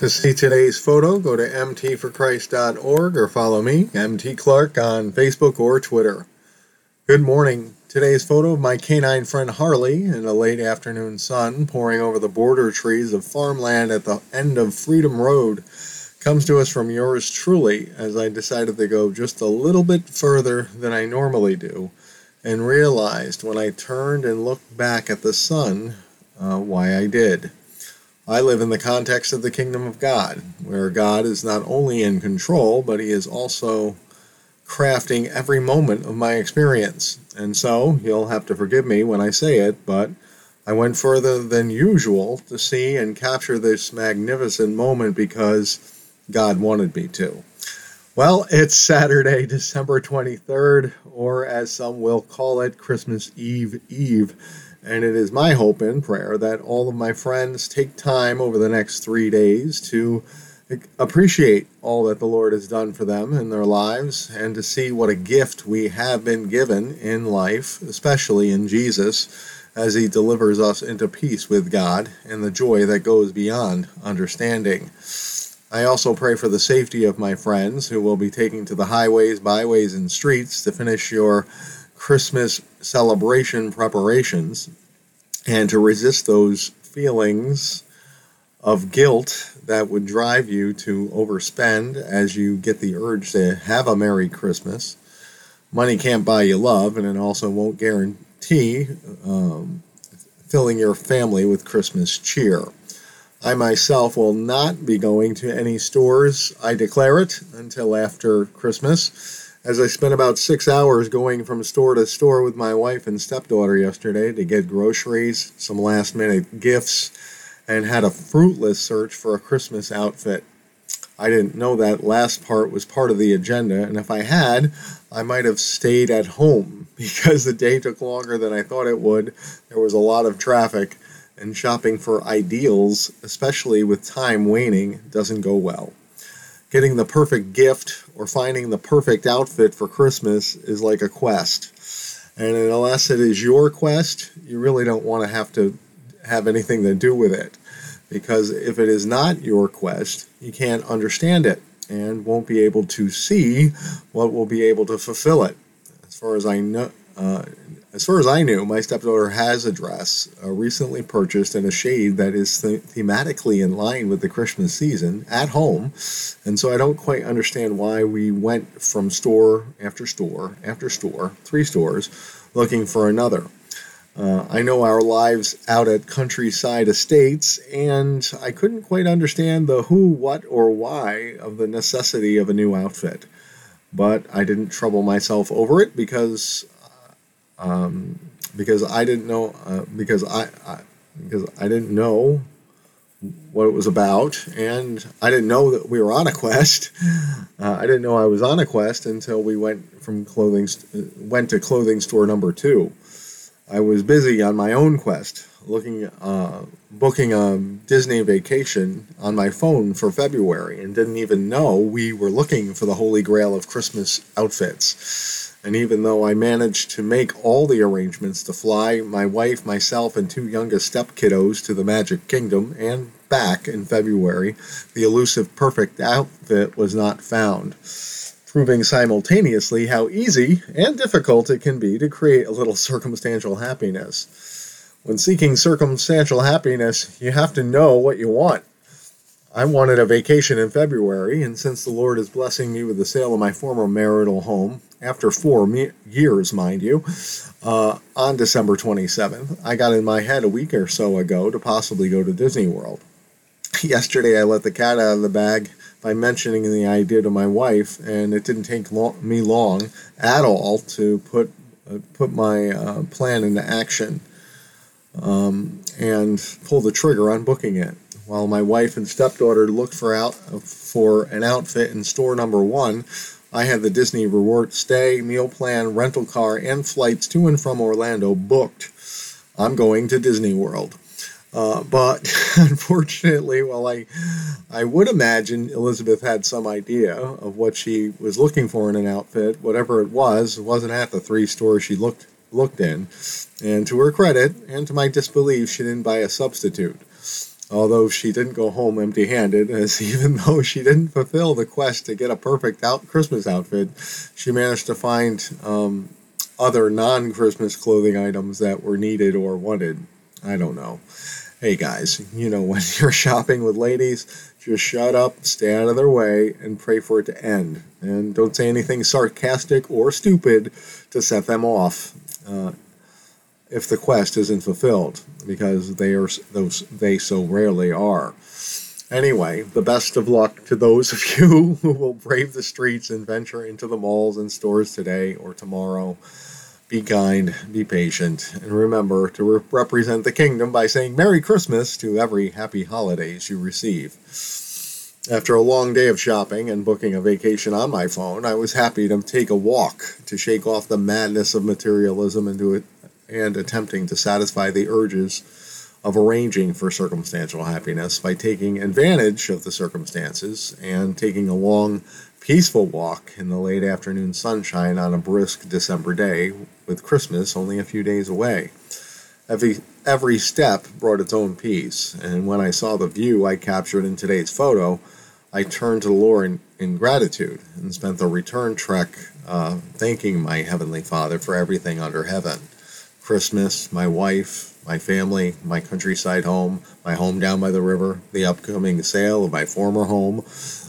To see today's photo, go to mtforchrist.org or follow me, MT Clark, on Facebook or Twitter. Good morning. Today's photo of my canine friend Harley in a late afternoon sun pouring over the border trees of farmland at the end of Freedom Road comes to us from yours truly as I decided to go just a little bit further than I normally do and realized when I turned and looked back at the sun uh, why I did. I live in the context of the kingdom of God, where God is not only in control, but He is also crafting every moment of my experience. And so, you'll have to forgive me when I say it, but I went further than usual to see and capture this magnificent moment because God wanted me to. Well, it's Saturday, December 23rd, or as some will call it, Christmas Eve Eve. And it is my hope and prayer that all of my friends take time over the next three days to appreciate all that the Lord has done for them in their lives and to see what a gift we have been given in life, especially in Jesus, as He delivers us into peace with God and the joy that goes beyond understanding. I also pray for the safety of my friends who will be taking to the highways, byways, and streets to finish your Christmas celebration preparations and to resist those feelings of guilt that would drive you to overspend as you get the urge to have a Merry Christmas. Money can't buy you love, and it also won't guarantee um, filling your family with Christmas cheer. I myself will not be going to any stores, I declare it, until after Christmas as I spent about six hours going from store to store with my wife and stepdaughter yesterday to get groceries, some last minute gifts, and had a fruitless search for a Christmas outfit. I didn't know that last part was part of the agenda, and if I had, I might have stayed at home because the day took longer than I thought it would. There was a lot of traffic, and shopping for ideals, especially with time waning, doesn't go well getting the perfect gift or finding the perfect outfit for Christmas is like a quest. And unless it is your quest, you really don't want to have to have anything to do with it. Because if it is not your quest, you can't understand it and won't be able to see what will be able to fulfill it. As far as I know, uh, as far as I knew, my stepdaughter has a dress uh, recently purchased in a shade that is th- thematically in line with the Christmas season at home. And so I don't quite understand why we went from store after store after store, three stores, looking for another. Uh, I know our lives out at countryside estates, and I couldn't quite understand the who, what, or why of the necessity of a new outfit. But I didn't trouble myself over it because um, because I didn't know uh, because I, I, because I didn't know what it was about, and I didn't know that we were on a quest. Uh, I didn't know I was on a quest until we went from clothing went to clothing store number two. I was busy on my own quest, looking uh, booking a Disney vacation on my phone for February, and didn't even know we were looking for the holy grail of Christmas outfits. And even though I managed to make all the arrangements to fly my wife, myself, and two youngest step kiddos to the Magic Kingdom and back in February, the elusive perfect outfit was not found, proving simultaneously how easy and difficult it can be to create a little circumstantial happiness. When seeking circumstantial happiness, you have to know what you want. I wanted a vacation in February, and since the Lord is blessing me with the sale of my former marital home, after four me- years, mind you, uh, on December 27th, I got in my head a week or so ago to possibly go to Disney World. Yesterday, I let the cat out of the bag by mentioning the idea to my wife, and it didn't take lo- me long at all to put uh, put my uh, plan into action um, and pull the trigger on booking it while my wife and stepdaughter looked for out for an outfit in store number one, I had the Disney Reward stay, meal plan, rental car, and flights to and from Orlando booked. I'm going to Disney World. Uh, but unfortunately, while I, I would imagine Elizabeth had some idea of what she was looking for in an outfit, whatever it was, it wasn't at the three stores she looked looked in. And to her credit, and to my disbelief, she didn't buy a substitute. Although she didn't go home empty handed, as even though she didn't fulfill the quest to get a perfect out Christmas outfit, she managed to find um, other non Christmas clothing items that were needed or wanted. I don't know. Hey guys, you know, when you're shopping with ladies, just shut up, stay out of their way, and pray for it to end. And don't say anything sarcastic or stupid to set them off. Uh, if the quest isn't fulfilled, because they are those they so rarely are. Anyway, the best of luck to those of you who will brave the streets and venture into the malls and stores today or tomorrow. Be kind, be patient, and remember to re- represent the kingdom by saying Merry Christmas to every happy holidays you receive. After a long day of shopping and booking a vacation on my phone, I was happy to take a walk to shake off the madness of materialism and do it and attempting to satisfy the urges of arranging for circumstantial happiness by taking advantage of the circumstances and taking a long, peaceful walk in the late afternoon sunshine on a brisk December day, with Christmas only a few days away. Every, every step brought its own peace, and when I saw the view I captured in today's photo, I turned to the Lord in, in gratitude and spent the return trek uh, thanking my Heavenly Father for everything under heaven. Christmas, my wife, my family, my countryside home, my home down by the river, the upcoming sale of my former home,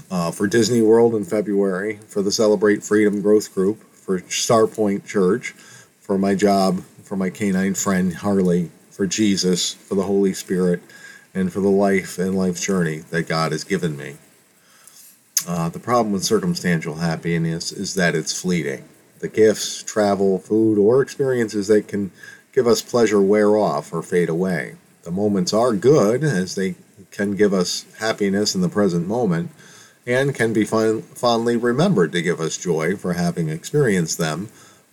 uh, for Disney World in February, for the Celebrate Freedom Growth Group, for Starpoint Church, for my job, for my canine friend Harley, for Jesus, for the Holy Spirit, and for the life and life journey that God has given me. Uh, the problem with circumstantial happiness is that it's fleeting the gifts, travel, food, or experiences that can give us pleasure wear off or fade away. The moments are good as they can give us happiness in the present moment and can be fond- fondly remembered to give us joy for having experienced them,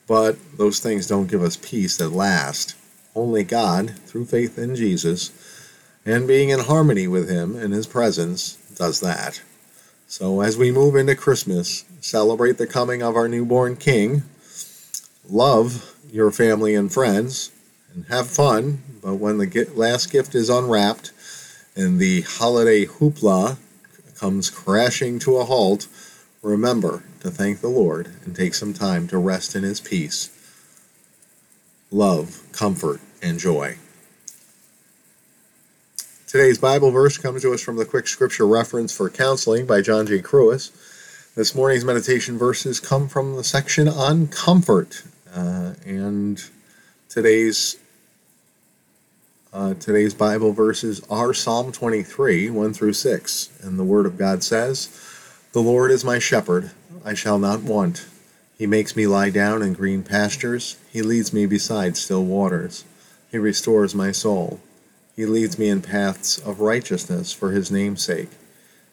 but those things don't give us peace that last. Only God, through faith in Jesus and being in harmony with Him in His presence, does that. So, as we move into Christmas, celebrate the coming of our newborn King, love your family and friends, and have fun. But when the last gift is unwrapped and the holiday hoopla comes crashing to a halt, remember to thank the Lord and take some time to rest in His peace, love, comfort, and joy. Today's Bible verse comes to us from the Quick Scripture Reference for Counseling by John J. Kruis. This morning's meditation verses come from the section on comfort, uh, and today's uh, today's Bible verses are Psalm 23, 1 through 6, and the Word of God says, "The Lord is my shepherd; I shall not want. He makes me lie down in green pastures; he leads me beside still waters; he restores my soul." He leads me in paths of righteousness for his name's sake.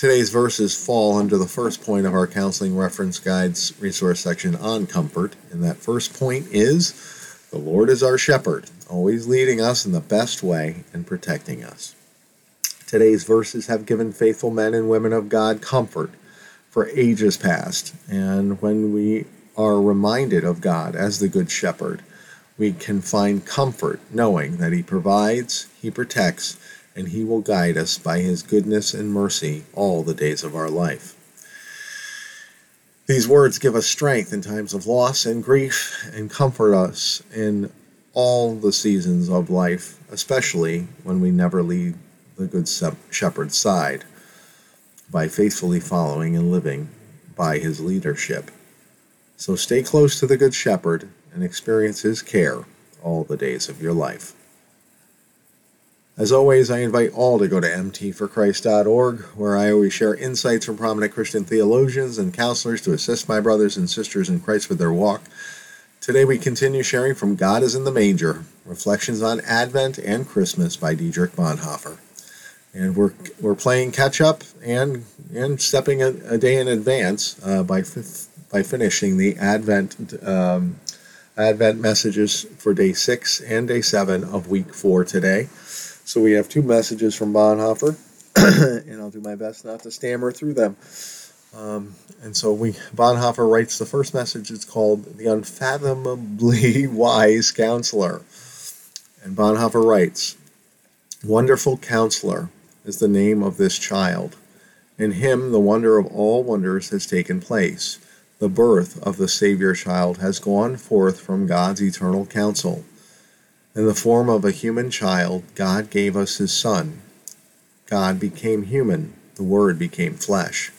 Today's verses fall under the first point of our Counseling Reference Guides resource section on comfort, and that first point is the Lord is our shepherd, always leading us in the best way and protecting us. Today's verses have given faithful men and women of God comfort for ages past, and when we are reminded of God as the Good Shepherd, we can find comfort knowing that He provides, He protects, and he will guide us by his goodness and mercy all the days of our life. These words give us strength in times of loss and grief and comfort us in all the seasons of life, especially when we never leave the Good Shepherd's side by faithfully following and living by his leadership. So stay close to the Good Shepherd and experience his care all the days of your life. As always, I invite all to go to mtforchrist.org, where I always share insights from prominent Christian theologians and counselors to assist my brothers and sisters in Christ with their walk. Today we continue sharing from God is in the Manger, Reflections on Advent and Christmas by Dietrich Bonhoeffer. and we're we're playing catch up and and stepping a, a day in advance uh, by f- by finishing the Advent um, Advent messages for day six and day seven of week four today. So we have two messages from Bonhoeffer, and I'll do my best not to stammer through them. Um, and so we Bonhoeffer writes the first message. It's called "The Unfathomably Wise Counselor," and Bonhoeffer writes, "Wonderful Counselor." is the name of this child. In him, the wonder of all wonders has taken place. The birth of the Savior child has gone forth from God's eternal counsel. In the form of a human child, God gave us his Son. God became human, the Word became flesh.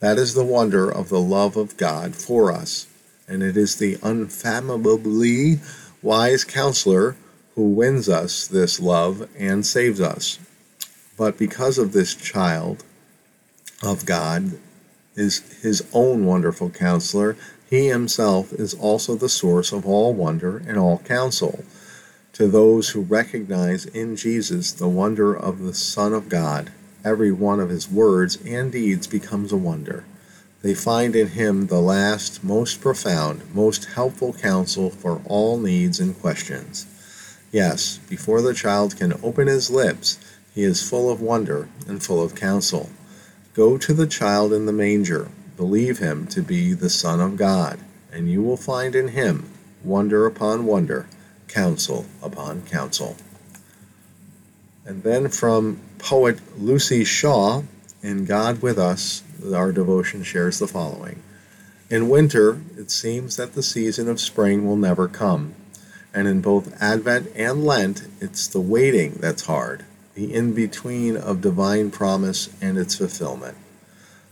That is the wonder of the love of God for us, and it is the unfathomably wise counselor who wins us this love and saves us. But because of this child of God is his own wonderful counselor, he himself is also the source of all wonder and all counsel. To those who recognize in Jesus the wonder of the Son of God, every one of his words and deeds becomes a wonder. They find in him the last, most profound, most helpful counsel for all needs and questions. Yes, before the child can open his lips, he is full of wonder and full of counsel. Go to the child in the manger, believe him to be the Son of God, and you will find in him wonder upon wonder, counsel upon counsel. And then from poet Luci Shaw, in God with Us, our devotion shares the following In winter, it seems that the season of spring will never come. And in both Advent and Lent, it's the waiting that's hard the in between of divine promise and its fulfillment.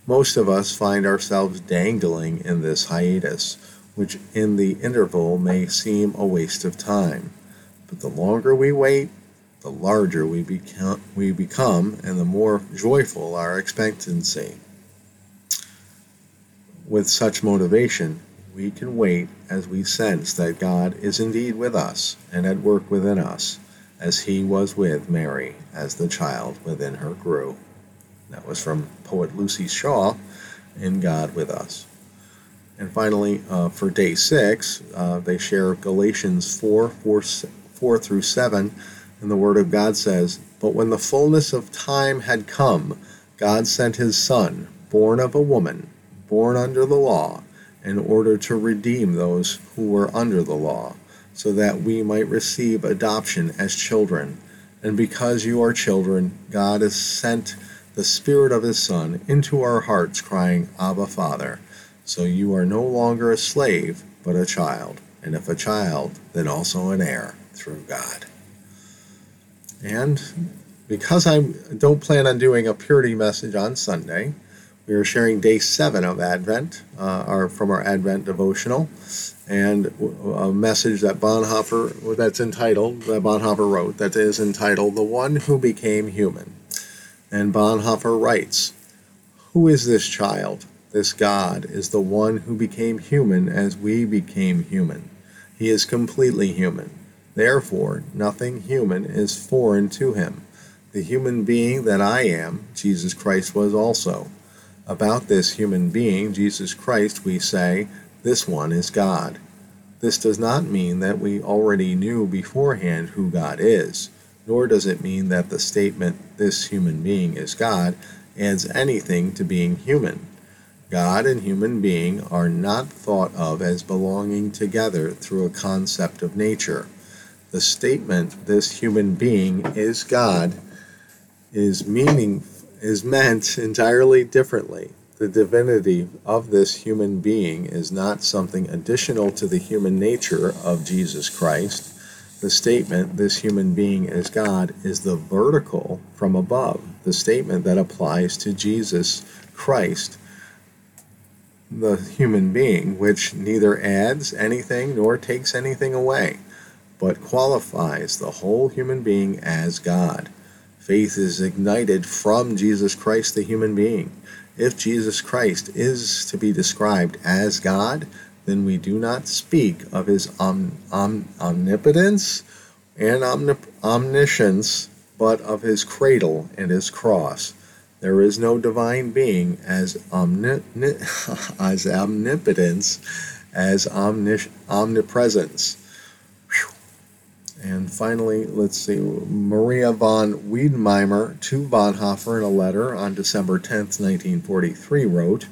Most of us find ourselves dangling in this hiatus, which in the interval may seem a waste of time. But the longer we wait, the larger we become, we become and the more joyful our expectancy. With such motivation, we can wait as we sense that God is indeed with us and at work within us as he was with Mary as the child within her grew. That was from poet Luci Shaw in God with Us. And finally, uh, for day six, uh, they share Galatians 4, 4, 4 through 7, and the Word of God says, But when the fullness of time had come, God sent his Son, born of a woman, born under the law, in order to redeem those who were under the law so that we might receive adoption as children. And because you are children, God has sent the Spirit of His Son into our hearts, crying, Abba, Father. So you are no longer a slave, but a child. And if a child, then also an heir through God. And because I don't plan on doing a purity message on Sunday, we are sharing day seven of Advent, uh, our, from our Advent devotional and a message that Bonhoeffer, that's entitled, that Bonhoeffer wrote, that is entitled The One Who Became Human. And Bonhoeffer writes, Who is this child? This God is the one who became human as we became human. He is completely human. Therefore, nothing human is foreign to him. The human being that I am, Jesus Christ was also. About this human being, Jesus Christ, we say, this one is God. This does not mean that we already knew beforehand who God is, nor does it mean that the statement, this human being is God, adds anything to being human. God and human being are not thought of as belonging together through a concept of nature. The statement, this human being is God, is meaning is meant entirely differently the divinity of this human being is not something additional to the human nature of Jesus Christ. The statement, this human being is God, is the vertical from above, the statement that applies to Jesus Christ, the human being, which neither adds anything nor takes anything away, but qualifies the whole human being as God. Faith is ignited from Jesus Christ, the human being. If Jesus Christ is to be described as God, then we do not speak of his om, om, omnipotence and omnip, omniscience, but of his cradle and his cross. There is no divine being as, as omnipotence as omnis- omnipresence. And finally, let's see, Maria von Wedemeyer to Bonhoeffer in a letter on December 10th, 1943, wrote,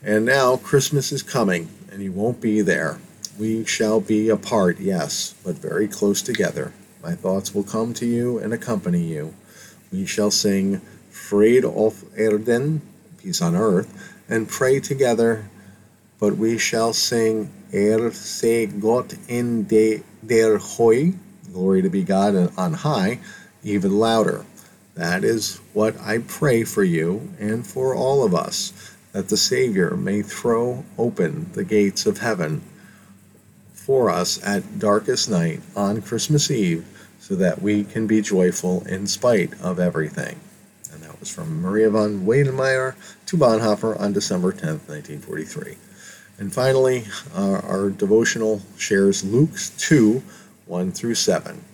And now Christmas is coming, and you won't be there. We shall be apart, yes, but very close together. My thoughts will come to you and accompany you. We shall sing Auf Erden, peace on earth, and pray together, but we shall sing Er sei Gott in de, der Höhe, glory to be God on high, even louder. That is what I pray for you and for all of us, that the Savior may throw open the gates of heaven for us at darkest night on Christmas Eve, so that we can be joyful in spite of everything. Was from Maria von Wedemeyer to Bonhoeffer on December 10, 1943. And finally, our devotional shares Luke 2 1 through 7,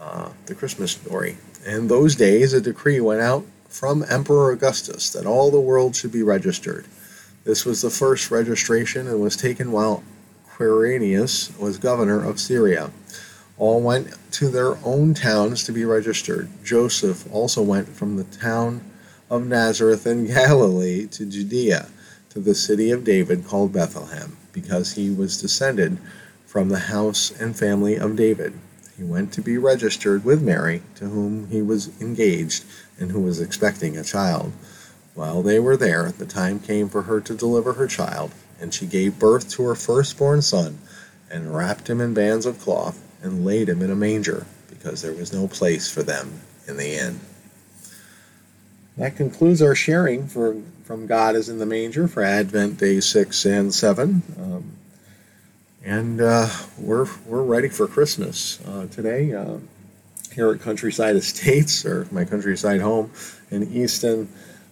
uh, the Christmas story. In those days, a decree went out from Emperor Augustus that all the world should be registered. This was the first registration and was taken while Quirinius was governor of Syria. All went to their own towns to be registered. Joseph also went from the town of Nazareth in Galilee to Judea, to the city of David called Bethlehem, because he was descended from the house and family of David. He went to be registered with Mary, to whom he was engaged and who was expecting a child. While they were there, the time came for her to deliver her child, and she gave birth to her firstborn son, and wrapped him in bands of cloth, and laid him in a manger, because there was no place for them in the inn. That concludes our sharing for from God is in the manger for Advent Day six and seven. Um, and uh, we're we're ready for Christmas uh, today. Uh, here at Countryside Estates, or my countryside home in Easton,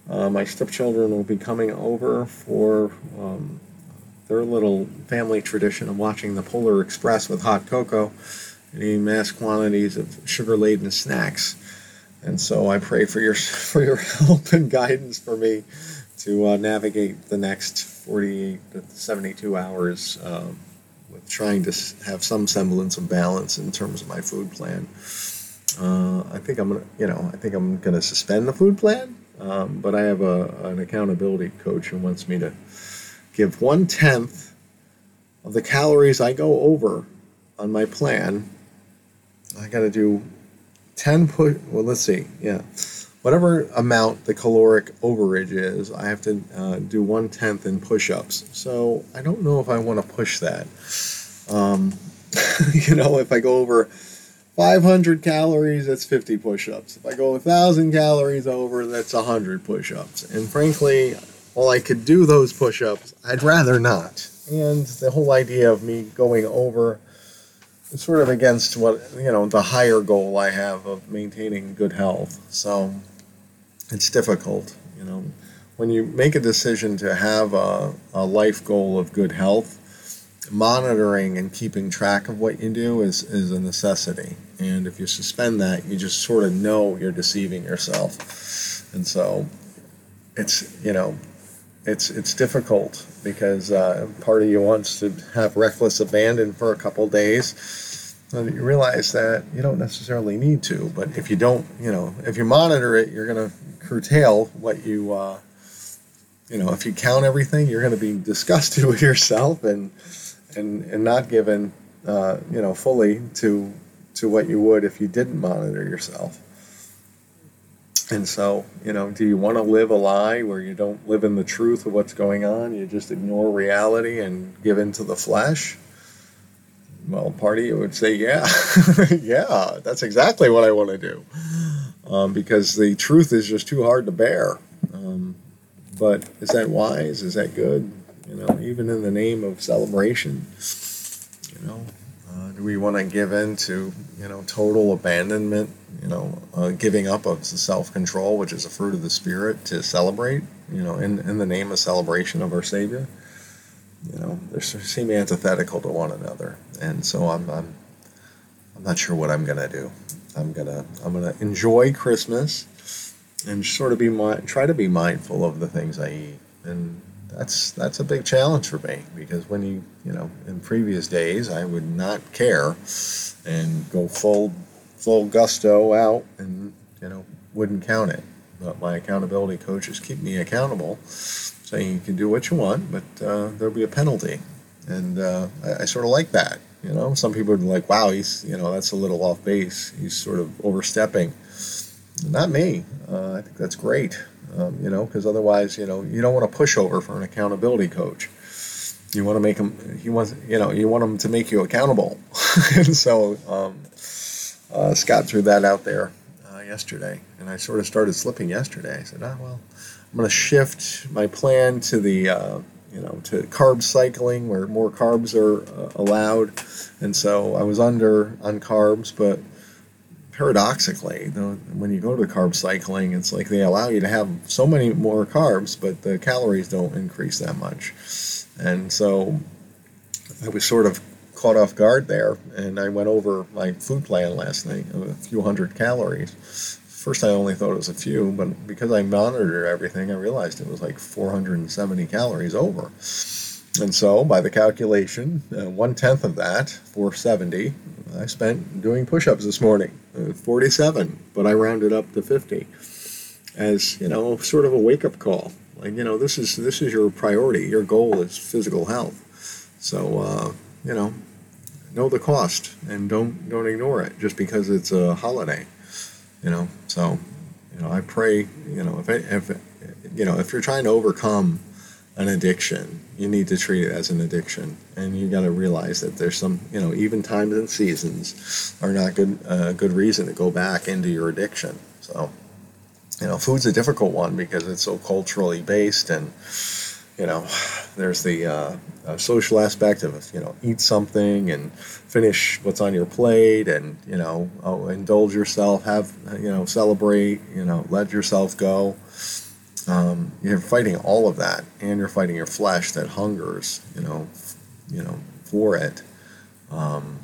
uh, my stepchildren will be coming over for um, their little family tradition of watching the Polar Express with hot cocoa and eating mass quantities of sugar-laden snacks. And so I pray for your for your help and guidance for me to uh, navigate the next 48 to 72 hours. Um, with trying to have some semblance of balance in terms of my food plan. Uh, I think I'm gonna, you know, I think I'm gonna suspend the food plan, um, but I have a, an accountability coach who wants me to give one tenth of the calories I go over on my plan. I got to do ten put. Well, let's see. Yeah, whatever amount the caloric overage is, I have to uh, do one tenth in push-ups. So I don't know if I want to push that. Um, you know, if I go over 500 calories, that's 50 push-ups. If I go 1,000 calories over, that's 100 push-ups. And frankly, while I could do those push-ups, I'd rather not. And the whole idea of me going over is sort of against what you know the higher goal I have of maintaining good health. So it's difficult, you know. When you make a decision to have a, a life goal of good health, monitoring and keeping track of what you do is, is a necessity. And if you suspend that, you just sort of know you're deceiving yourself. And so it's, you know, it's, it's difficult because uh, part of you wants to have reckless abandon for a couple days. And you realize that you don't necessarily need to, but if you don't, you know, if you monitor it, you're going to curtail what you, uh, you know, if you count everything, you're going to be disgusted with yourself and and and not given, uh, you know, fully to to what you would if you didn't monitor yourself. And so, you know, do you want to live a lie where you don't live in the truth of what's going on? You just ignore reality and give in to the flesh? Well, part of you would say, yeah, yeah, that's exactly what I want to do. Um, because the truth is just too hard to bear. Um, but is that wise? Is that good? You know, even in the name of celebration, you know, we want to give in to, you know, total abandonment, you know, uh, giving up of self control, which is a fruit of the Spirit, to celebrate, you know, in, in the name of celebration of our Savior? You know, they seem antithetical to one another. And so I'm, I'm, I'm not sure what I'm going to do. I'm gonna I'm gonna enjoy Christmas and sort of be mi- try to be mindful of the things I eat, and that's that's a big challenge for me because when you you know in previous days I would not care and go full full gusto out and you know wouldn't count it. But my accountability coaches keep me accountable, saying you can do what you want, but uh, there'll be a penalty, and uh, I, I sort of like that. You know, some people would be like, "Wow, he's you know that's a little off base. He's sort of overstepping." Not me. Uh, I think that's great. Um, you know, because otherwise, you know, you don't want to push over for an accountability coach. You want to make him. He wants, you know, you want him to make you accountable. and so um, uh, Scott threw that out there uh, yesterday, and I sort of started slipping yesterday. I said, "Ah, well, I'm going to shift my plan to the." Uh, you know, to carb cycling where more carbs are uh, allowed, and so I was under on carbs, but paradoxically, though, when you go to carb cycling, it's like they allow you to have so many more carbs, but the calories don't increase that much. And so I was sort of caught off guard there, and I went over my food plan last night a few hundred calories. First, I only thought it was a few, but because I monitored everything, I realized it was like 470 calories over. And so, by the calculation, uh, one tenth of that, 470, I spent doing push ups this morning, uh, 47, but I rounded up to 50 as, you know, sort of a wake up call. Like, you know, this is this is your priority. Your goal is physical health. So, uh, you know, know the cost and don't don't ignore it just because it's a holiday. You know, so you know, I pray. You know, if if you know if you're trying to overcome an addiction, you need to treat it as an addiction, and you got to realize that there's some, you know, even times and seasons are not good uh, good reason to go back into your addiction. So, you know, food's a difficult one because it's so culturally based, and you know, there's the uh, uh, social aspect of you know, eat something and finish what's on your plate, and you know, oh, indulge yourself, have you know, celebrate, you know, let yourself go um, you're fighting all of that, and you're fighting your flesh that hungers, you know, you know, for it. Um,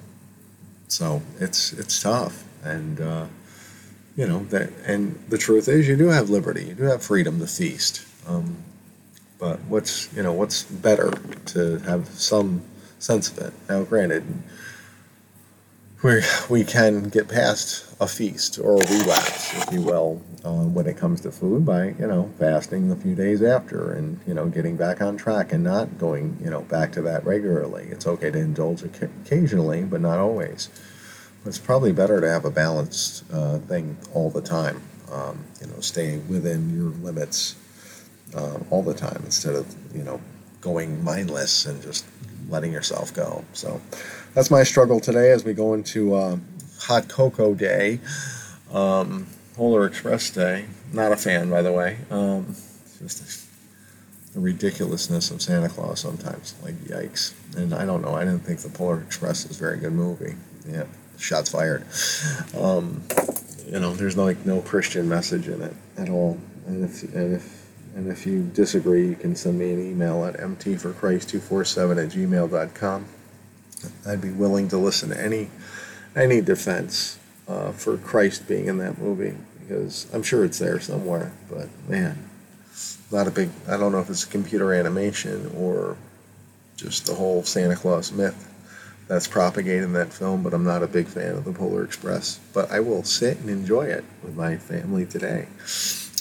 so it's it's tough, and uh, you know that. And the truth is, you do have liberty, you do have freedom to feast. Um, but what's you know what's better to have some sense of it? Now, granted, we we can get past a feast or a relapse, if you will, uh, when it comes to food by you know fasting a few days after and you know getting back on track and not going you know back to that regularly. It's okay to indulge occasionally, but not always. It's probably better to have a balanced uh, thing all the time. Um, you know, staying within your limits uh, all the time instead of you know going mindless and just letting yourself go. So that's my struggle today as we go into uh, hot cocoa day, um, Polar Express day. Not a fan, by the way. Um, just the ridiculousness of Santa Claus sometimes. Like, yikes. And I don't know. I didn't think the Polar Express is a very good movie. Yeah, shots fired. Um, you know, there's no, like no Christian message in it at all. And if and if and if you disagree, you can send me an email at mtforchrist247 at gmail.com. I'd be willing to listen to any any defense uh, for Christ being in that movie because I'm sure it's there somewhere. But man, not a big. I don't know if it's computer animation or just the whole Santa Claus myth that's propagated in that film. But I'm not a big fan of the Polar Express. But I will sit and enjoy it with my family today,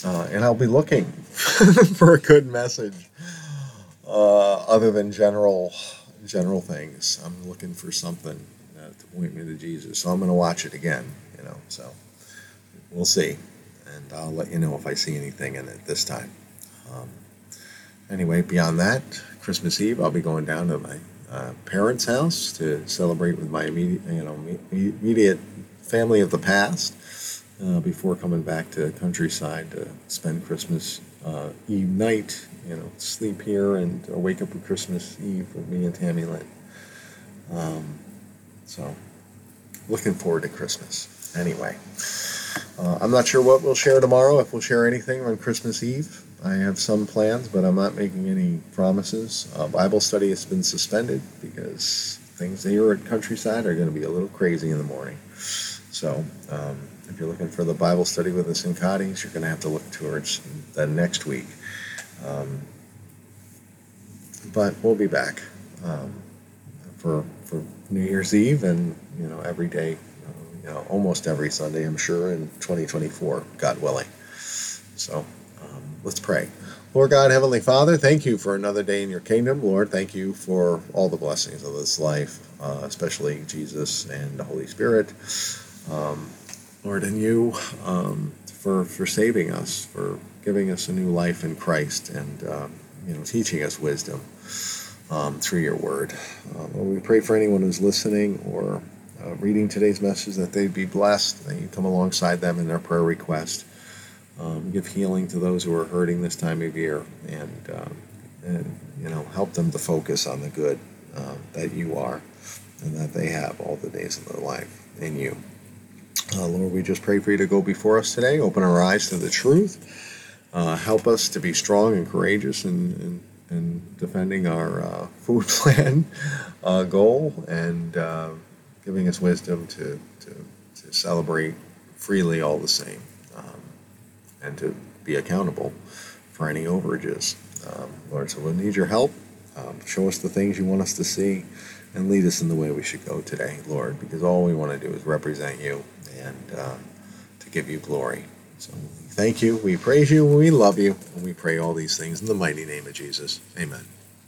uh, and I'll be looking for a good message uh, other than general general things. I'm looking for something uh, to point me to Jesus. So I'm going to watch it again, you know. So we'll see. And I'll let you know if I see anything in it this time. Um, anyway, beyond that, Christmas Eve, I'll be going down to my uh, parents' house to celebrate with my immediate, you know, immediate family of the past uh, before coming back to the countryside to spend Christmas uh, Eve night. You know, sleep here and wake up with Christmas Eve with me and Tammy Lynn. Um, so, looking forward to Christmas. Anyway, uh, I'm not sure what we'll share tomorrow. If we'll share anything on Christmas Eve, I have some plans, but I'm not making any promises. Uh, Bible study has been suspended because things here at Countryside are going to be a little crazy in the morning. So um, if you're looking for the Bible study with in Cotties, you're going to have to look towards the next week. Um, but we'll be back um, for for New Year's Eve and you know every day, you know almost every Sunday, I'm sure, in 2024, God willing. So um, let's pray. Lord God, Heavenly Father, thank you for another day in your kingdom. Lord, thank you for all the blessings of this life, uh, especially Jesus and the Holy Spirit. Um, Lord, and you um, for, for saving us, for giving us a new life in Christ, and um, you know teaching us wisdom um, through your word. Uh, Lord, we pray for anyone who's listening or uh, reading today's message that they'd be blessed, that you come alongside them in their prayer request. Um, give healing to those who are hurting this time of year, and um, and you know help them to focus on the good um, that you are, and that they have all the days of their life in you. Uh, Lord, we just pray for you to go before us today, open our eyes to the truth, uh, help us to be strong and courageous in, in, in defending our uh, food plan uh, goal, and uh, giving us wisdom to, to, to celebrate freely all the same and to be accountable for any overages. Um, Lord, so we'll need your help. Um, show us the things you want us to see and lead us in the way we should go today, Lord, because all we want to do is represent you and uh, to give you glory. So thank you, we praise you, we love you, and we pray all these things in the mighty name of Jesus. Amen.